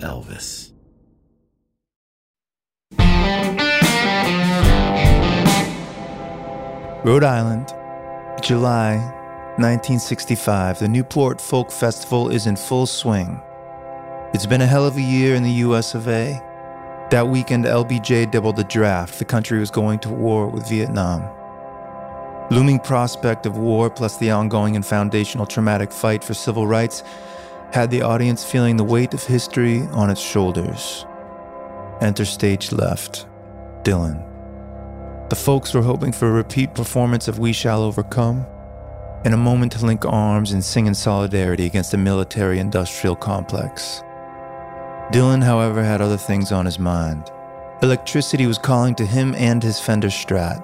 Elvis. Rhode Island, July 1965. The Newport Folk Festival is in full swing. It's been a hell of a year in the US of A. That weekend, LBJ doubled the draft. The country was going to war with Vietnam. Looming prospect of war, plus the ongoing and foundational traumatic fight for civil rights, had the audience feeling the weight of history on its shoulders. Enter stage left, Dylan. The folks were hoping for a repeat performance of We Shall Overcome and a moment to link arms and sing in solidarity against the military industrial complex. Dylan, however, had other things on his mind. Electricity was calling to him and his Fender Strat.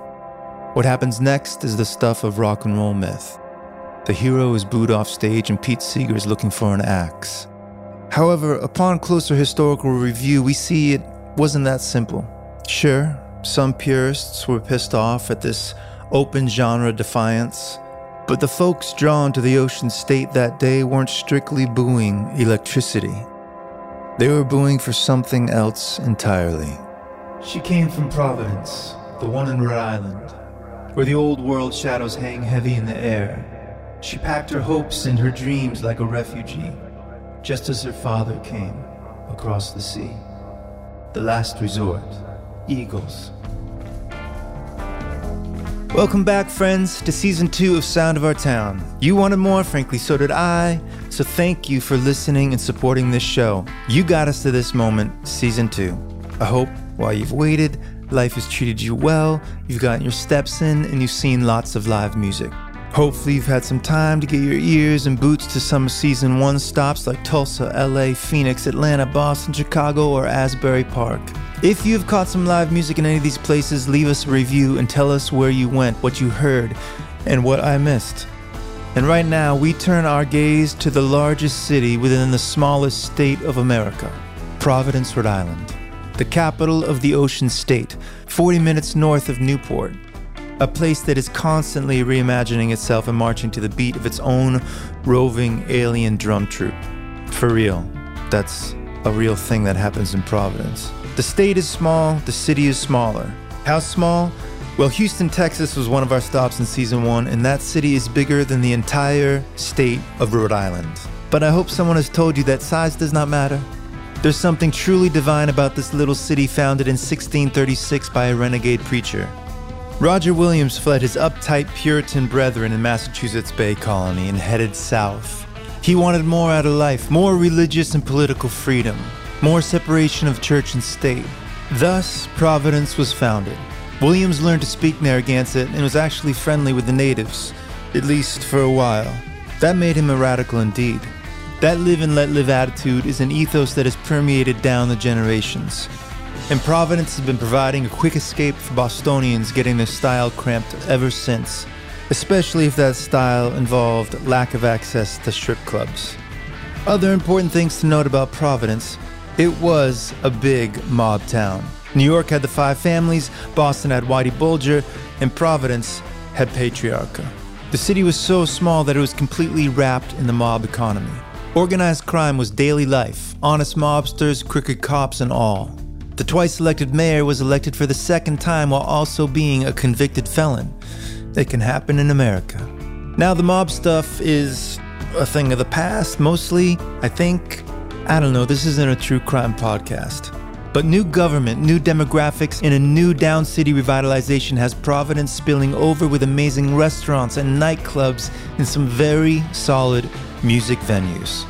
What happens next is the stuff of rock and roll myth. The hero is booed off stage and Pete Seeger is looking for an axe. However, upon closer historical review, we see it wasn't that simple. Sure, some purists were pissed off at this open genre defiance, but the folks drawn to the ocean state that day weren't strictly booing electricity. They were booing for something else entirely. She came from Providence, the one in Rhode Island, where the old world shadows hang heavy in the air. She packed her hopes and her dreams like a refugee, just as her father came across the sea. The last resort, Eagles. Welcome back, friends, to season two of Sound of Our Town. You wanted more, frankly, so did I. So thank you for listening and supporting this show. You got us to this moment, season two. I hope while you've waited, life has treated you well, you've gotten your steps in, and you've seen lots of live music. Hopefully, you've had some time to get your ears and boots to some season one stops like Tulsa, LA, Phoenix, Atlanta, Boston, Chicago, or Asbury Park. If you've caught some live music in any of these places, leave us a review and tell us where you went, what you heard, and what I missed. And right now, we turn our gaze to the largest city within the smallest state of America Providence, Rhode Island, the capital of the ocean state, 40 minutes north of Newport. A place that is constantly reimagining itself and marching to the beat of its own roving alien drum troupe. For real, that's a real thing that happens in Providence. The state is small, the city is smaller. How small? Well, Houston, Texas was one of our stops in season one, and that city is bigger than the entire state of Rhode Island. But I hope someone has told you that size does not matter. There's something truly divine about this little city founded in 1636 by a renegade preacher. Roger Williams fled his uptight Puritan brethren in Massachusetts Bay Colony and headed south. He wanted more out of life, more religious and political freedom, more separation of church and state. Thus, Providence was founded. Williams learned to speak Narragansett and was actually friendly with the natives, at least for a while. That made him a radical indeed. That live and let live attitude is an ethos that has permeated down the generations. And Providence has been providing a quick escape for Bostonians getting their style cramped ever since. especially if that style involved lack of access to strip clubs. Other important things to note about Providence it was a big mob town. New York had the five families, Boston had Whitey Bulger, and Providence had Patriarca. The city was so small that it was completely wrapped in the mob economy. Organized crime was daily life, honest mobsters, crooked cops, and all. The twice elected mayor was elected for the second time while also being a convicted felon. It can happen in America. Now, the mob stuff is a thing of the past, mostly, I think. I don't know, this isn't a true crime podcast. But new government, new demographics, and a new down city revitalization has Providence spilling over with amazing restaurants and nightclubs and some very solid music venues.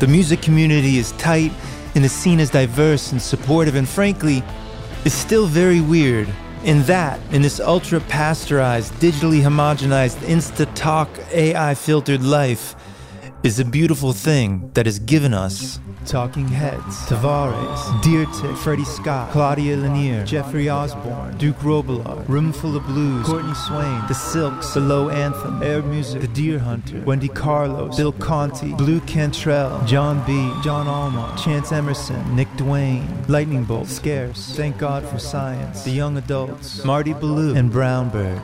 The music community is tight and the scene as diverse and supportive and frankly, is still very weird. In that, in this ultra pasteurized, digitally homogenized, insta talk, AI filtered life, is a beautiful thing that has given us Talking Heads, Tavares, Deer Tick, Freddie Scott, Claudia Lanier, Jeffrey Osborne, Duke Robillard, Roomful of Blues, Courtney Swain, The Silks, The Low Anthem, Air Music, The Deer Hunter, Wendy Carlos, Bill Conti, Blu Cantrell, John B., John Allman, Chance Emerson, Nick Duane, Lightning Bolt, Scarce, Thank God for Science, The Young Adults, Marty Ballou, and Brown Bird.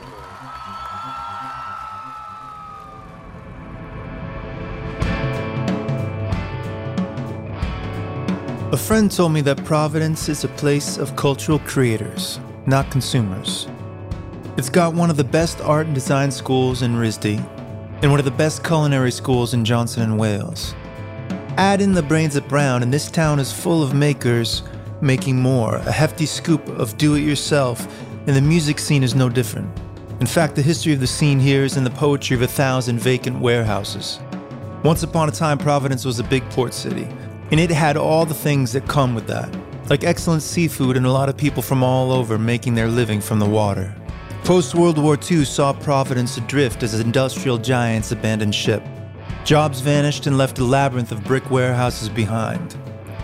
A friend told me that Providence is a place of cultural creators, not consumers. It's got one of the best art and design schools in RISD and one of the best culinary schools in Johnson and Wales. Add in the brains at Brown, and this town is full of makers making more, a hefty scoop of do it yourself, and the music scene is no different. In fact, the history of the scene here is in the poetry of a thousand vacant warehouses. Once upon a time, Providence was a big port city and it had all the things that come with that, like excellent seafood and a lot of people from all over making their living from the water. Post World War II saw Providence adrift as industrial giants abandoned ship. Jobs vanished and left a labyrinth of brick warehouses behind.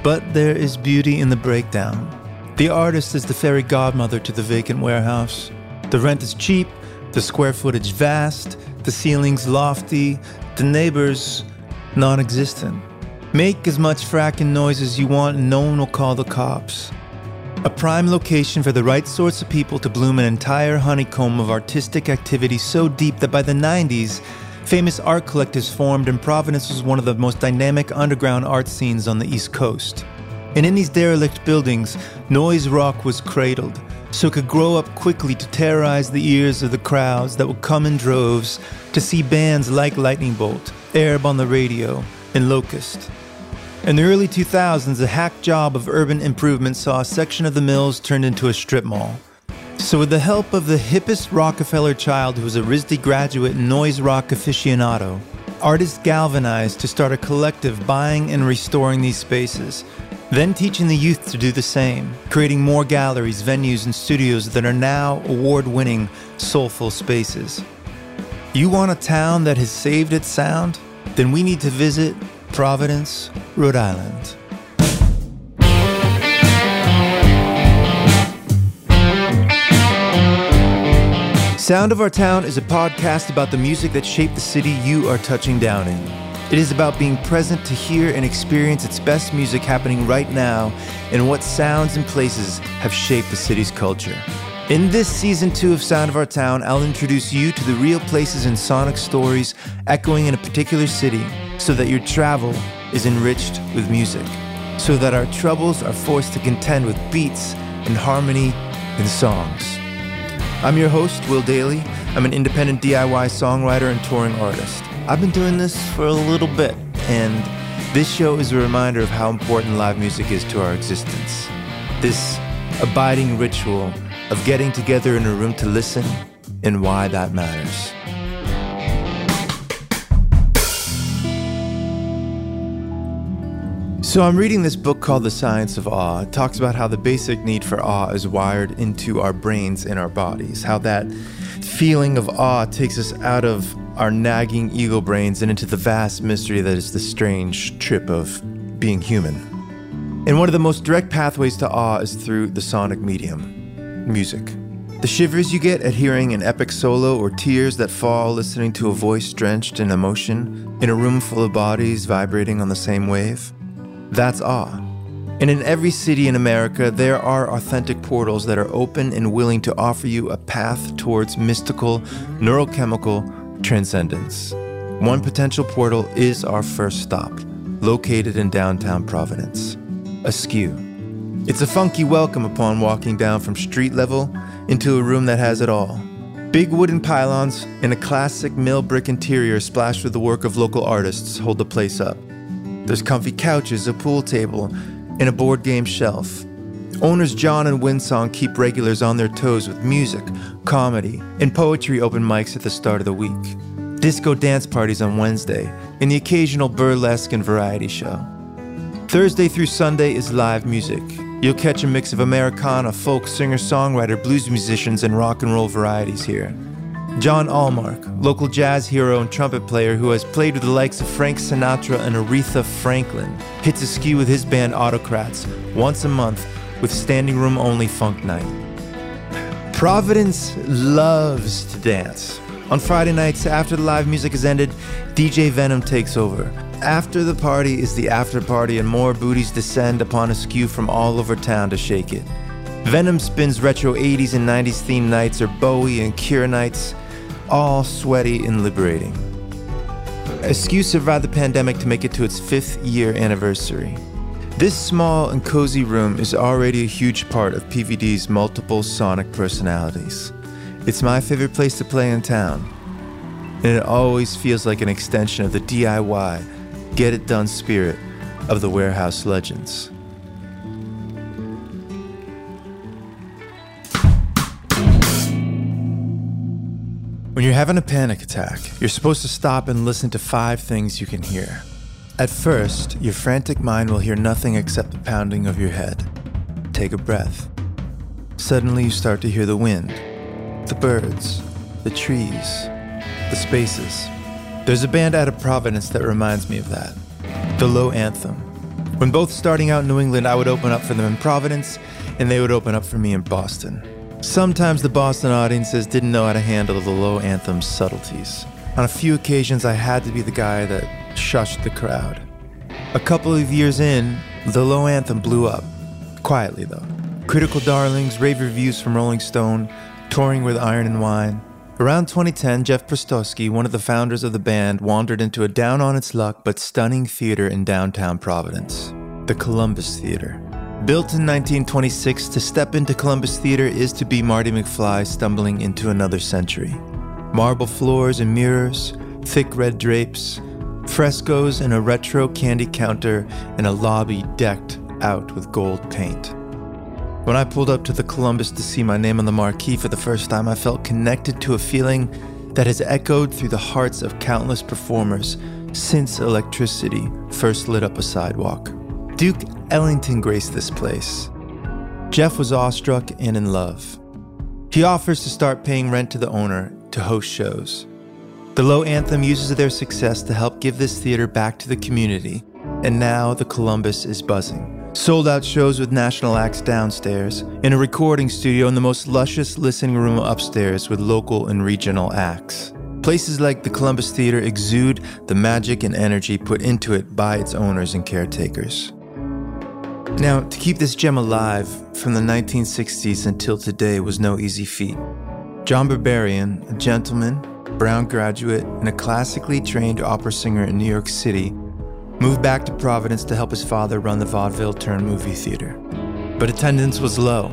But there is beauty in the breakdown. The artist is the fairy godmother to the vacant warehouse. The rent is cheap, the square footage vast, the ceilings lofty, the neighbors non existent. Make as much fracking noise as you want and no one will call the cops. A prime location for the right sorts of people to bloom an entire honeycomb of artistic activity so deep that by the 90s, famous art collectives formed and Providence was one of the most dynamic underground art scenes on the East Coast. And in these derelict buildings, noise rock was cradled, so it could grow up quickly to terrorize the ears of the crowds that would come in droves to see bands like Lightning Bolt, Arab on Radar, and Locust. In the early 2000s, a hack job of urban improvement saw a section of the mills turned into a strip mall. So, with the help of the hippest Rockefeller child who was a RISD graduate and noise rock aficionado, artists galvanized to start a collective buying and restoring these spaces, then teaching the youth to do the same, creating more galleries, venues, and studios that are now award winning, soulful spaces. You want a town that has saved its sound? Then we need to visit Providence, Rhode Island. Sound of Our Town is a podcast about the music that shaped the city you are touching down in. It is about being present to hear and experience its best music happening right now and what sounds and places have shaped the city's culture. In this season two of Sound of Our Town, I'll introduce you to the real places and sonic stories echoing in a particular city so that your travel is enriched with music, so that our troubles are forced to contend with beats and harmony and songs. I'm your host, Will Dailey. I'm an independent DIY songwriter and touring artist. I've been doing this for a little bit, and this show is a reminder of how important live music is to our existence. This abiding ritual of getting together in a room to listen and why that matters. So, I'm reading this book called The Science of Awe. It talks about how the basic need for awe is wired into our brains and our bodies, how that feeling of awe takes us out of our nagging ego brains and into the vast mystery that is the strange trip of being human. And one of the most direct pathways to awe is through the sonic medium music. The shivers you get at hearing an epic solo or tears that fall listening to a voice drenched in emotion in a room full of bodies vibrating on the same wave? That's awe. And in every city in America, there are authentic portals that are open and willing to offer you a path towards mystical, neurochemical transcendence. One potential portal is our first stop, located in downtown Providence. Askew. It's a funky welcome upon walking down from street level into a room that has it all. Big wooden pylons and a classic mill brick interior splashed with the work of local artists hold the place up. There's comfy couches, a pool table, and a board game shelf. Owners John and Winsong keep regulars on their toes with music, comedy, and poetry open mics at the start of the week. Disco dance parties on Wednesday, and the occasional burlesque and variety show. Thursday through Sunday is live music. You'll catch a mix of Americana, folk, singer songwriter, blues musicians, and rock and roll varieties here. John Allmark, local jazz hero and trumpet player who has played with the likes of Frank Sinatra and Aretha Franklin, hits Askew with his band Autocrats once a month with standing room only funk night. Providence loves to dance. On Friday nights, after the live music has ended, DJ Venom takes over. After the party is the after party, and more booties descend upon Askew from all over town to shake it. Venom spins retro 80s and 90s themed nights or Bowie and Cure nights, all sweaty and liberating. Askew survived the pandemic to make it to its fifth year anniversary. This small and cozy room is already a huge part of PVD's multiple sonic personalities. It's my favorite place to play in town, and it always feels like an extension of the DIY, get it done spirit of the warehouse legends. When you're having a panic attack, you're supposed to stop and listen to five things you can hear. At first, your frantic mind will hear nothing except the pounding of your head. Take a breath. Suddenly, you start to hear the wind, the birds, the trees, the spaces. There's a band out of Providence that reminds me of that the Low Anthem. When both starting out in New England, I would open up for them in Providence, and they would open up for me in Boston. Sometimes the Boston audiences didn't know how to handle the Low Anthem's subtleties. On a few occasions, I had to be the guy that shushed the crowd. A couple of years in, the Low Anthem blew up. Quietly, though. Critical darlings, rave reviews from Rolling Stone, touring with Iron and Wine. Around 2010, Jeff Prystowsky, one of the founders of the band, wandered into a down on its luck but stunning theater in downtown Providence, the Columbus Theater. Built in 1926, to step into Columbus Theater is to be Marty McFly stumbling into another century. Marble floors and mirrors, thick red drapes, frescoes, and a retro candy counter, and a lobby decked out with gold paint. When I pulled up to the Columbus to see my name on the marquee for the first time, I felt connected to a feeling that has echoed through the hearts of countless performers since electricity first lit up a sidewalk. Duke Ellington graced this place. Jeff was awestruck and in love. He offers to start paying rent to the owner to host shows. The Low Anthem uses their success to help give this theater back to the community, and now the Columbus is buzzing. Sold out shows with national acts downstairs, in a recording studio in the most luscious listening room upstairs with local and regional acts. Places like the Columbus Theater exude the magic and energy put into it by its owners and caretakers. Now, to keep this gem alive from the 1960s until today was no easy feat. John Berberian, a gentleman, Brown graduate, and a classically trained opera singer in New York City, moved back to Providence to help his father run the vaudeville turned movie theater. But attendance was low.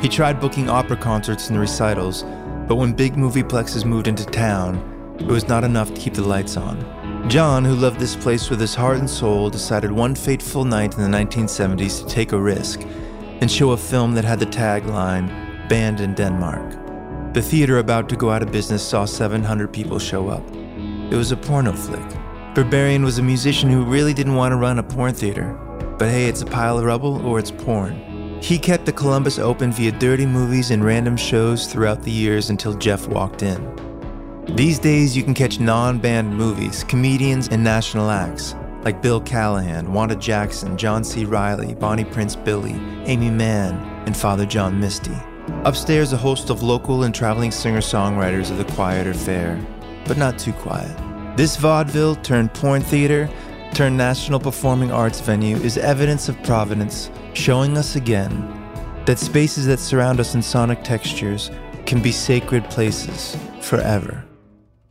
He tried booking opera concerts and recitals, but when big movie plexes moved into town, it was not enough to keep the lights on. John, who loved this place with his heart and soul, decided one fateful night in the 1970s to take a risk and show a film that had the tagline, Banned in Denmark. The theater about to go out of business saw 700 people show up. It was a porno flick. Berberian was a musician who really didn't want to run a porn theater. But hey, it's a pile of rubble or it's porn. He kept the Columbus open via dirty movies and random shows throughout the years until Jeff walked in. These days, you can catch non banned movies, comedians, and national acts like Bill Callahan, Wanda Jackson, John C. Reilly, Bonnie Prince Billy, Aimee Mann, and Father John Misty. Upstairs, a host of local and traveling singer songwriters of the quieter fare, but not too quiet. This vaudeville turned porn theater turned national performing arts venue is evidence of Providence showing us again that spaces that surround us in sonic textures can be sacred places forever,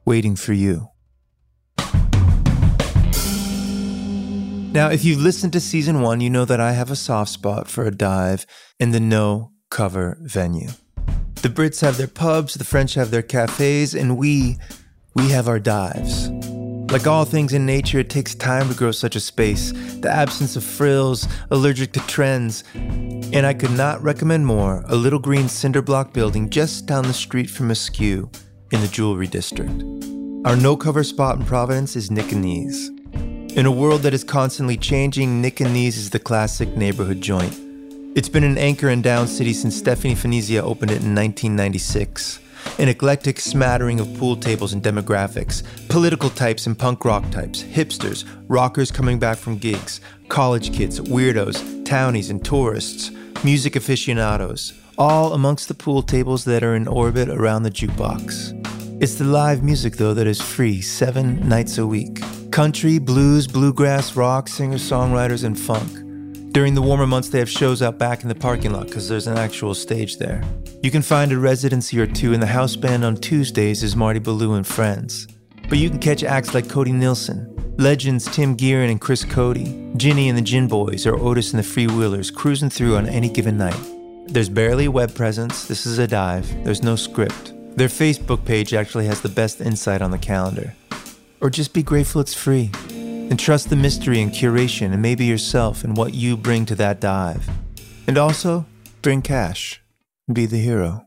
waiting for you. Now, if you've listened to season one, you know that I have a soft spot for a dive in the no cover venue. The Brits have their pubs, the French have their cafes, and we, we have our dives. Like all things in nature, it takes time to grow such a space. The absence of frills, allergic to trends. And I could not recommend more a little green cinder block building just down the street from Askew in the Jewelry District. Our no cover spot in Providence is Knees. In a world that is constantly changing, Knees is the classic neighborhood joint. It's been an anchor in Down City since Stephanie Venezia opened it in 1996. An eclectic smattering of pool tables and demographics, political types and punk rock types, hipsters, rockers coming back from gigs, college kids, weirdos, townies, and tourists, music aficionados, all amongst the pool tables that are in orbit around the jukebox. It's the live music, though, that is free seven nights a week country, blues, bluegrass, rock, singer songwriters, and funk. During the warmer months, they have shows out back in the parking lot because there's an actual stage there. You can find a residency or two in the house band on Tuesdays as Marty Ballou and Friends. But you can catch acts like Cody Nilsson, legends Tim Gearin and Chris Cody, Ginny and the Gin Boys, or Otis and the Freewheelers cruising through on any given night. There's barely a web presence, this is a dive, there's no script. Their Facebook page actually has the best insight on the calendar. Or just be grateful it's free. And trust the mystery and curation and maybe yourself and what you bring to that dive. And also, bring cash. Be the hero.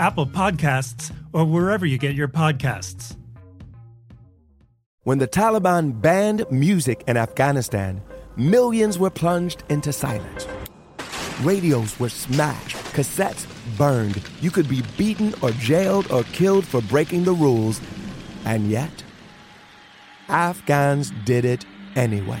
Apple Podcasts, or wherever you get your podcasts. When the Taliban banned music in Afghanistan, millions were plunged into silence. Radios were smashed, cassettes burned. You could be beaten or jailed or killed for breaking the rules. And yet, Afghans did it anyway.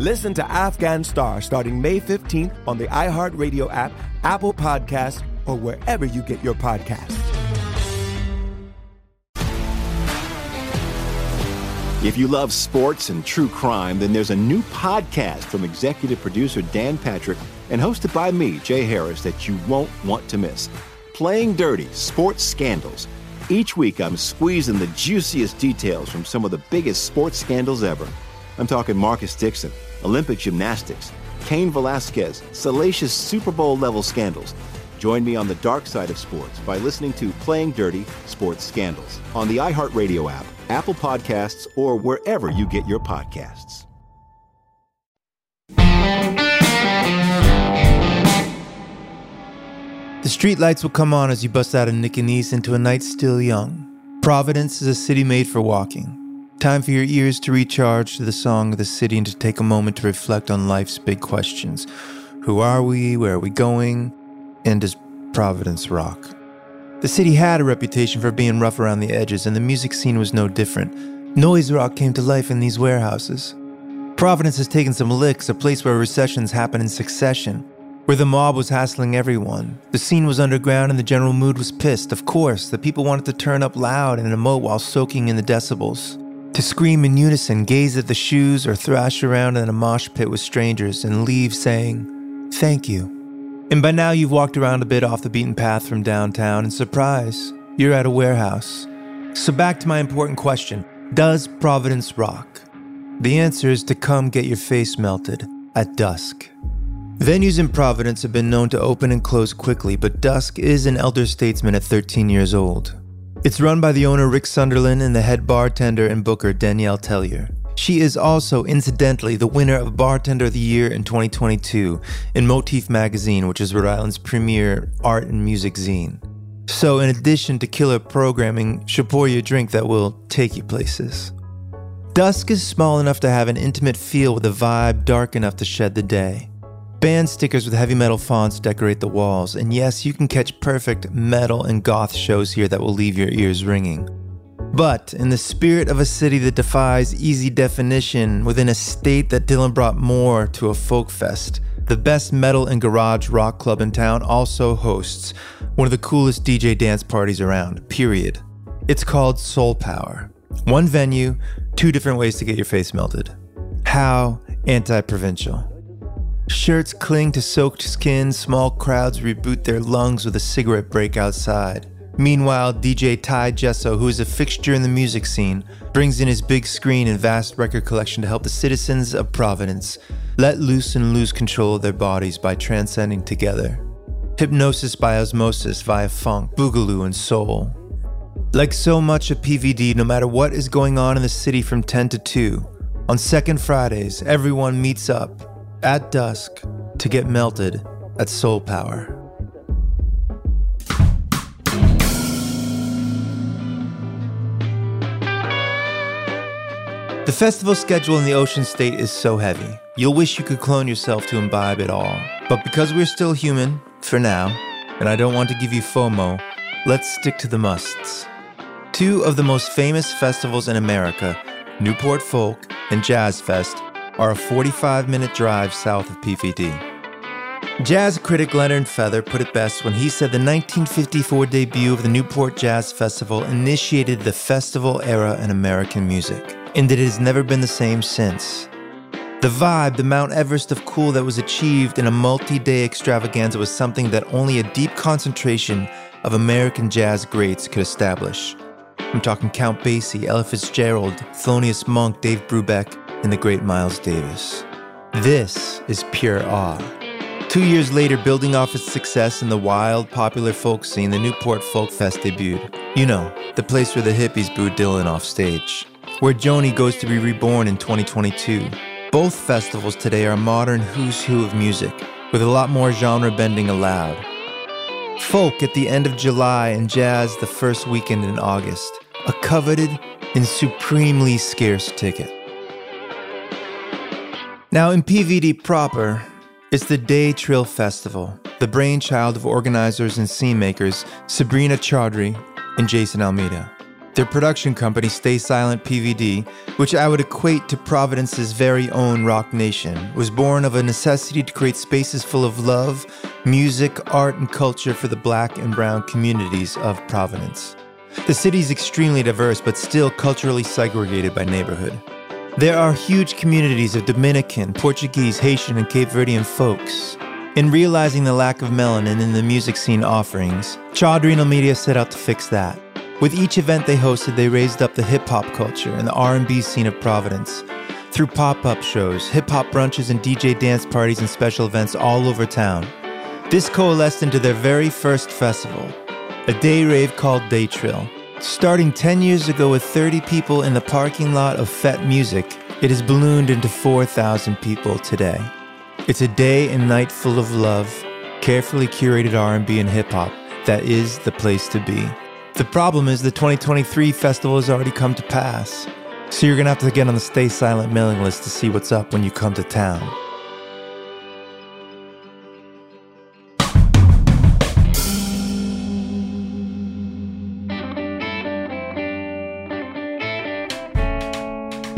Listen to Afghan Star starting May 15th on the iHeartRadio app, Apple Podcasts, or wherever you get your podcasts. If you love sports and true crime, then there's a new podcast from executive producer Dan Patrick and hosted by me, Jay Harris, that you won't want to miss. Playing Dirty Sports Scandals. Each week, I'm squeezing the juiciest details from some of the biggest sports scandals ever. I'm talking Marcus Dixon, Olympic gymnastics, Cain Velasquez, salacious Super Bowl level scandals. Join me on the dark side of sports by listening to Playing Dirty Sports Scandals on the iHeartRadio app Apple Podcasts, or wherever you get your podcasts. The streetlights will come on as you bust out of Nick-a-Nee's into a night still young. Providence is a city made for walking. Time for your ears to recharge to the song of the city and to take a moment to reflect on life's big questions. Who are we? Where are we going? And does Providence rock? The city had a reputation for being rough around the edges, and the music scene was no different. Noise rock came to life in these warehouses. Providence has taken some licks, a place where recessions happen in succession, where the mob was hassling everyone. The scene was underground and the general mood was pissed. Of course, the people wanted to turn up loud and emote while soaking in the decibels. To scream in unison, gaze at the shoes, or thrash around in a mosh pit with strangers and leave saying, Thank you. And by now you've walked around a bit off the beaten path from downtown, and surprise, you're at a warehouse. So back to my important question Does Providence rock? The answer is to come get your face melted at dusk. Venues in Providence have been known to open and close quickly, but Dusk is an elder statesman at 13 years old. It's run by the owner Rick Sunderland and the head bartender and booker Danielle Tellier. She is also, incidentally, the winner of Bartender of the Year in 2022 in Motif Magazine, which is Rhode Island's premier art and music zine. So, in addition to killer programming, she'll pour you a drink that will take you places. Dusk is small enough to have an intimate feel with a vibe dark enough to shed the day. Band stickers with heavy metal fonts decorate the walls, and yes, you can catch perfect metal and goth shows here that will leave your ears ringing. But in the spirit of a city that defies easy definition, within a state that Dylan brought more to a folk fest, the best metal and garage rock club in town also hosts one of the coolest DJ dance parties around, period. It's called Soul Power. One venue, two different ways to get your face melted. How anti provincial. Shirts cling to soaked skin, small crowds reboot their lungs with a cigarette break outside. Meanwhile, DJ Ty Gesso, who is a fixture in the music scene, brings in his big screen and vast record collection to help the citizens of Providence let loose and lose control of their bodies by transcending together. Hypnosis by osmosis via funk, boogaloo, and soul. Like so much of PVD, no matter what is going on in the city from 10 to 2, on second Fridays, everyone meets up at dusk to get melted at Soul Power. The festival schedule in the Ocean State is so heavy, you'll wish you could clone yourself to imbibe it all. But because we're still human, for now, and I don't want to give you FOMO, let's stick to the musts. Two of the most famous festivals in America, Newport Folk and Jazz Fest, are a 45 minute drive south of PVD. Jazz critic Leonard Feather put it best when he said the 1954 debut of the Newport Jazz Festival initiated the festival era in American music, and that it has never been the same since. The vibe, the Mount Everest of cool that was achieved in a multi day extravaganza was something that only a deep concentration of American jazz greats could establish. I'm talking Count Basie, Ella Fitzgerald, Thelonious Monk, Dave Brubeck, and the great Miles Davis. This is pure awe. Two years later, building off its success in the wild, popular folk scene, the Newport Folk Fest debuted. You know, the place where the hippies booed Dylan off stage. Where Joni goes to be reborn in 2022. Both festivals today are modern who's who of music, with a lot more genre bending allowed. Folk at the end of July and jazz the first weekend in August, a coveted and supremely scarce ticket. Now, in PVD proper, it's the Day Trill Festival, the brainchild of organizers and scene makers Sabrina Chaudhry and Jason Almeida. Their production company, Stay Silent PVD, which I would equate to Providence's very own Roc Nation, was born of a necessity to create spaces full of love, music, art, and culture for the black and brown communities of Providence. The city is extremely diverse, but still culturally segregated by neighborhood. There are huge communities of Dominican, Portuguese, Haitian, and Cape Verdean folks. In realizing the lack of melanin in the music scene offerings, Chaudhry Media set out to fix that. With each event they hosted, they raised up the hip hop culture and the R&B scene of Providence through pop-up shows, hip hop brunches, and DJ dance parties and special events all over town. This coalesced into their very first festival, a day rave called Day Trill. Starting 10 years ago with 30 people in the parking lot of Fete Music, it has ballooned into 4,000 people today. It's a day and night full of love, carefully curated R&B and hip hop that is the place to be. The problem is the 2023 festival has already come to pass. So you're going to have to get on the Stay Silent mailing list to see what's up when you come to town.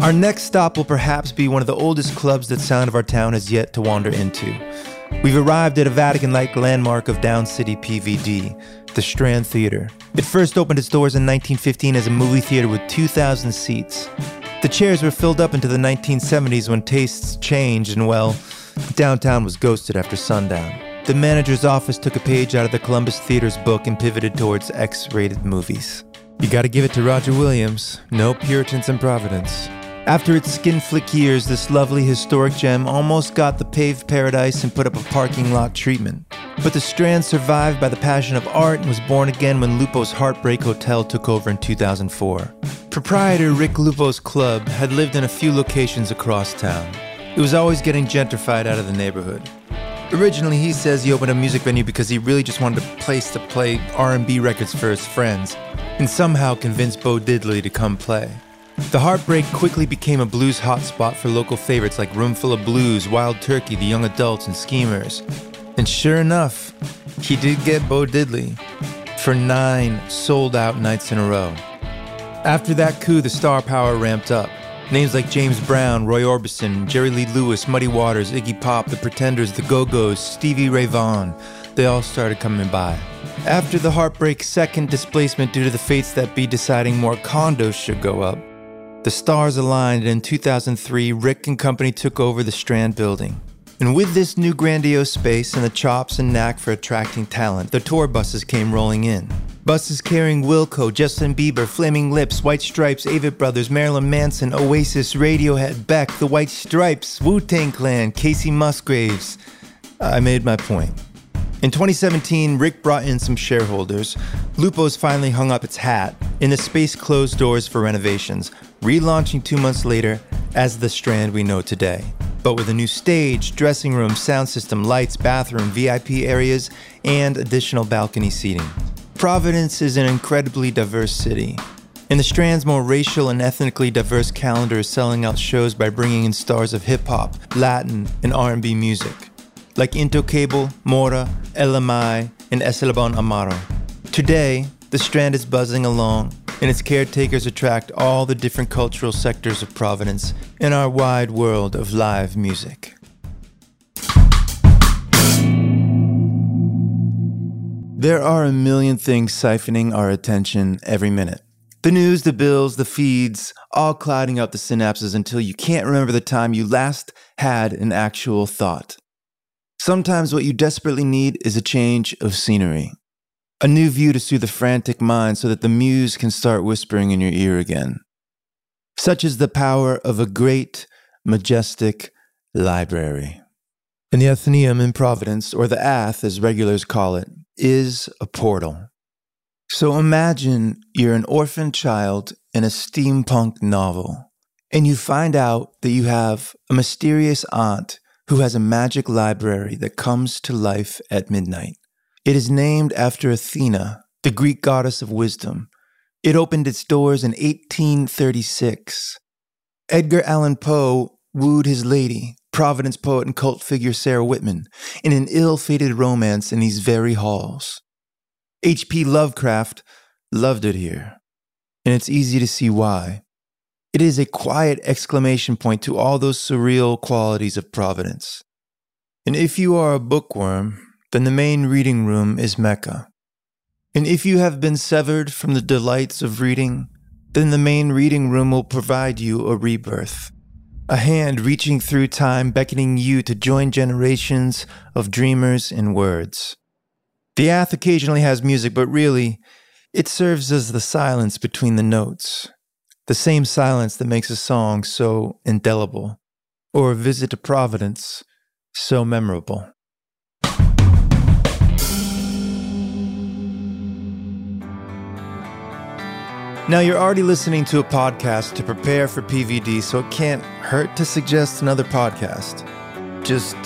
Our next stop will perhaps be one of the oldest clubs that Sound of Our Town has yet to wander into. We've arrived at a Vatican like landmark of Down City PVD, the Strand Theater. It first opened its doors in 1915 as a movie theater with 2,000 seats. The chairs were filled up into the 1970s when tastes changed and, well, downtown was ghosted after sundown. The manager's office took a page out of the Columbus Theater's book and pivoted towards X rated movies. You gotta give it to Roger Williams. No Puritans in Providence. After its skin flick years, this lovely historic gem almost got the paved paradise and put up a parking lot treatment. But the Strand survived by the passion of art and was born again when Lupo's Heartbreak Hotel took over in 2004. Proprietor Rick Lupo's club had lived in a few locations across town. It was always getting gentrified out of the neighborhood. Originally, he says he opened a music venue because he really just wanted a place to play R&B records for his friends, and somehow convinced Bo Diddley to come play. The Heartbreak quickly became a blues hotspot for local favorites like Roomful of Blues, Wild Turkey, The Young Adults, and Schemers. And sure enough, he did get Bo Diddley for nine sold out nights in a row. After that coup, the star power ramped up. Names like James Brown, Roy Orbison, Jerry Lee Lewis, Muddy Waters, Iggy Pop, The Pretenders, The Go Go's, Stevie Ray Vaughan, they all started coming by. After the Heartbreak's second displacement due to the fates that be deciding more condos should go up, the stars aligned, and in 2003, Rick and company took over the Strand building. And with this new grandiose space and the chops and knack for attracting talent, the tour buses came rolling in. Buses carrying Wilco, Justin Bieber, Flaming Lips, White Stripes, Avett Brothers, Marilyn Manson, Oasis, Radiohead, Beck, The White Stripes, Wu Tang Clan, Kacey Musgraves. I made my point. In 2017, Rick brought in some shareholders. Lupo's finally hung up its hat, and the space closed doors for renovations, relaunching two months later as the Strand we know today. But with a new stage, dressing room, sound system, lights, bathroom, VIP areas, and additional balcony seating. Providence is an incredibly diverse city. And the Strand's more racial and ethnically diverse calendar is selling out shows by bringing in stars of hip hop, Latin, and R&B music, like Intocable, Mora, LMI, and Esteban Amaro. Today, the Strand is buzzing along, and its caretakers attract all the different cultural sectors of Providence in our wide world of live music. There are a million things siphoning our attention every minute. The news, the bills, the feeds, all clouding up the synapses until you can't remember the time you last had an actual thought. Sometimes what you desperately need is a change of scenery. A new view to soothe the frantic mind so that the muse can start whispering in your ear again. Such is the power of a great, majestic library. And the Athenaeum in Providence, or the Ath as regulars call it, is a portal. So imagine you're an orphan child in a steampunk novel, and you find out that you have a mysterious aunt who has a magic library that comes to life at midnight. It is named after Athena, the Greek goddess of wisdom. It opened its doors in 1836. Edgar Allan Poe wooed his lady, Providence poet and cult figure Sarah Whitman, in an ill fated romance in these very halls. H.P. Lovecraft loved it here, and it's easy to see why. It is a quiet exclamation point to all those surreal qualities of Providence. And if you are a bookworm, then the main reading room is Mecca. And if you have been severed from the delights of reading, then the main reading room will provide you a rebirth. A hand reaching through time, beckoning you to join generations of dreamers in words. The Ath occasionally has music, but really, it serves as the silence between the notes. The same silence that makes a song so indelible, or a visit to Providence so memorable. Now, you're already listening to a podcast to prepare for PVD, so it can't hurt to suggest another podcast. Just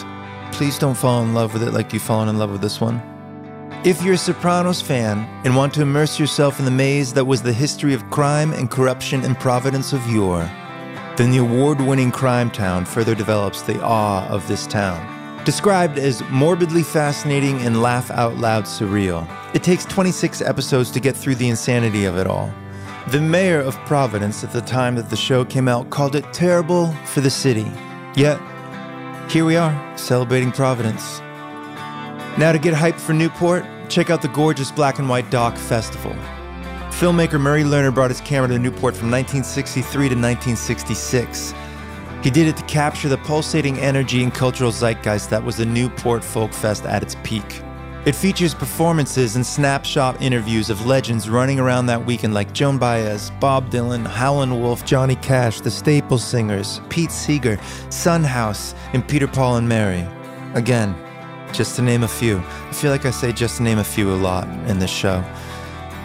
please don't fall in love with it like you've fallen in love with this one. If you're a Sopranos fan and want to immerse yourself in the maze that was the history of crime and corruption in Providence of yore, then the award winning Crime Town further develops the awe of this town. Described as morbidly fascinating and laugh out loud surreal, it takes 26 episodes to get through the insanity of it all. The mayor of Providence at the time that the show came out called it terrible for the city. Yet, here we are, celebrating Providence. Now, to get hyped for Newport, check out the gorgeous Black and White Doc Festival. Filmmaker Murray Lerner brought his camera to Newport from 1963 to 1966. He did it to capture the pulsating energy and cultural zeitgeist that was the Newport Folk Fest at its peak. It features performances and snapshot interviews of legends running around that weekend like Joan Baez, Bob Dylan, Howlin' Wolf, Johnny Cash, the Staples Singers, Pete Seeger, Son House, and Peter Paul and Mary. Again, just to name a few. I feel like I say just to name a few a lot in this show.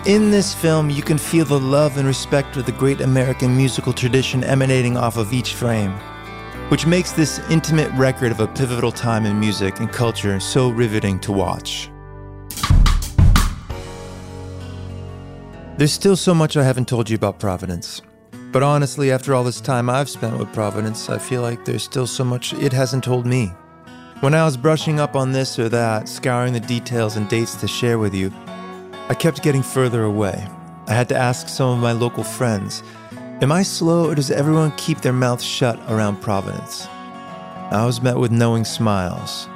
In this film, you can feel the love and respect of the great American musical tradition emanating off of each frame, which makes this intimate record of a pivotal time in music and culture so riveting to watch. There's still so much I haven't told you about Providence. But honestly, after all this time I've spent with Providence, I feel like there's still so much it hasn't told me. When I was brushing up on this or that, scouring the details and dates to share with you, I kept getting further away. I had to ask some of my local friends Am I slow or does everyone keep their mouth shut around Providence? I was met with knowing smiles.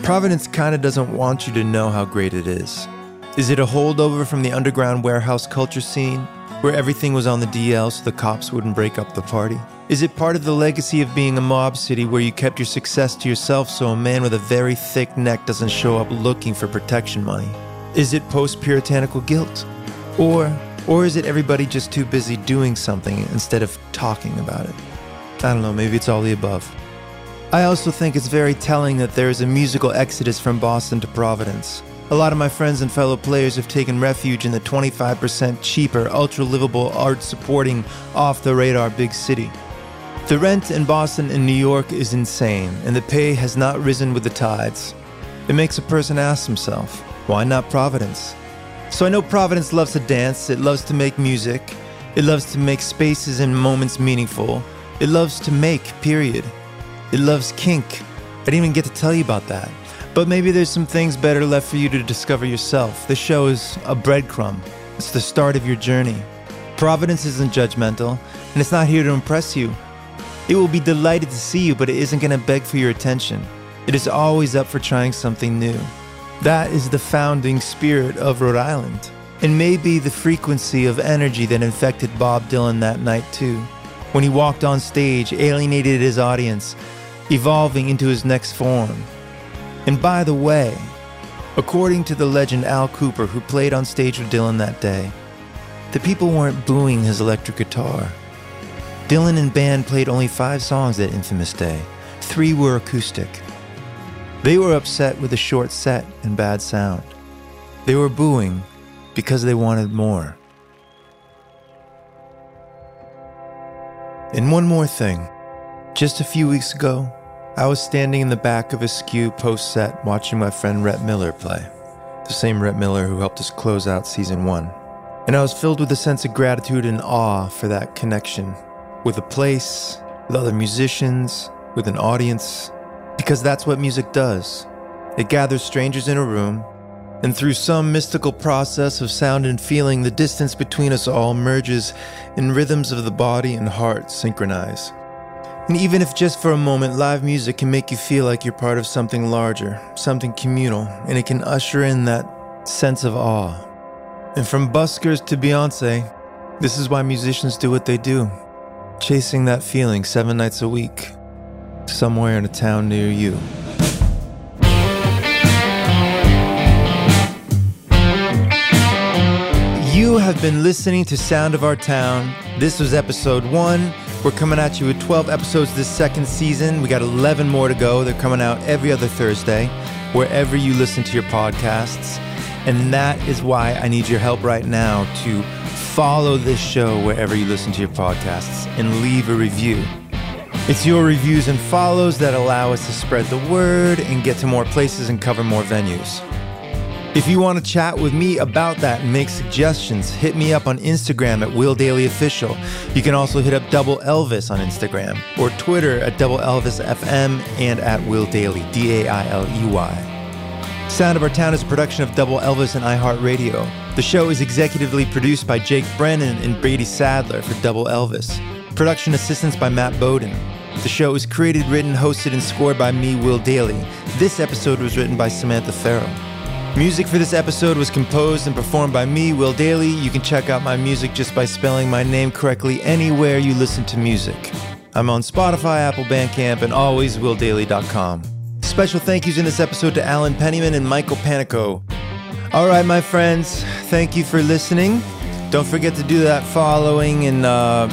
Providence kinda doesn't want you to know how great it is. Is it a holdover from the underground warehouse culture scene, where everything was on the DL so the cops wouldn't break up the party? Is it part of the legacy of being a mob city where you kept your success to yourself so a man with a very thick neck doesn't show up looking for protection money? Is it post puritanical guilt? Or or is it everybody just too busy doing something instead of talking about it? I don't know, maybe it's all the above. I also think it's very telling that there is a musical exodus from Boston to Providence. A lot of my friends and fellow players have taken refuge in the 25% cheaper, ultra livable, art supporting, off the radar big city. The rent in Boston and New York is insane, and the pay has not risen with the tides. It makes a person ask himself, why not Providence? So I know Providence loves to dance, it loves to make music, it loves to make spaces and moments meaningful, it loves to make, period. It loves kink. I didn't even get to tell you about that. But maybe there's some things better left for you to discover yourself. This show is a breadcrumb, it's the start of your journey. Providence isn't judgmental, and it's not here to impress you. It will be delighted to see you, but it isn't going to beg for your attention. It is always up for trying something new. That is the founding spirit of Rhode Island. And maybe the frequency of energy that infected Bob Dylan that night, too. When he walked on stage, alienated his audience, evolving into his next form. And by the way, according to the legend Al Kooper, who played on stage with Dylan that day, the people weren't booing his electric guitar. Dylan and band played only five songs that infamous day. Three were acoustic. They were upset with the short set and bad sound. They were booing because they wanted more. And one more thing. Just a few weeks ago, I was standing in the back of a skew post set watching my friend Rhett Miller play. The same Rhett Miller who helped us close out season one. And I was filled with a sense of gratitude and awe for that connection with a place, with other musicians, with an audience, because that's what music does. It gathers strangers in a room, and through some mystical process of sound and feeling, the distance between us all merges and rhythms of the body and heart synchronize. And even if just for a moment, live music can make you feel like you're part of something larger, something communal, and it can usher in that sense of awe. And from buskers to Beyonce, this is why musicians do what they do, chasing that feeling seven nights a week somewhere in a town near you. You have been listening to Sound of Our Town. This was episode one. We're coming at you with 12 episodes this second season. We got 11 more to go. They're coming out every other Thursday, wherever you listen to your podcasts. And that is why I need your help right now to follow this show wherever you listen to your podcasts and leave a review. It's your reviews and follows that allow us to spread the word and get to more places and cover more venues. If you want to chat with me about that and make suggestions, hit me up on Instagram at Will Dailey Official. You can also hit up Double Elvis on Instagram or Twitter at Double Elvis FM and at Will Dailey, D A I L E Y. Sound of Our Town is a production of Double Elvis and iHeartRadio. The show is executively produced by Jake Brennan and Brady Sadler for Double Elvis. Production assistance by Matt Beaudoin. The show is created, written, hosted, and scored by me, Will Dailey. This episode was written by Samantha Farre. Music for this episode was composed and performed by me, Will Dailey. You can check out my music just by spelling my name correctly anywhere you listen to music. I'm on Spotify, Apple Bandcamp, and always willdailey.com. Special thank yous in this episode to Alan Pennyman and Michael Panico. All right, my friends, thank you for listening. Don't forget to do that following and uh,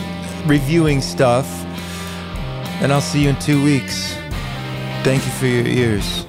reviewing stuff. And I'll see you in two weeks. Thank you for your ears.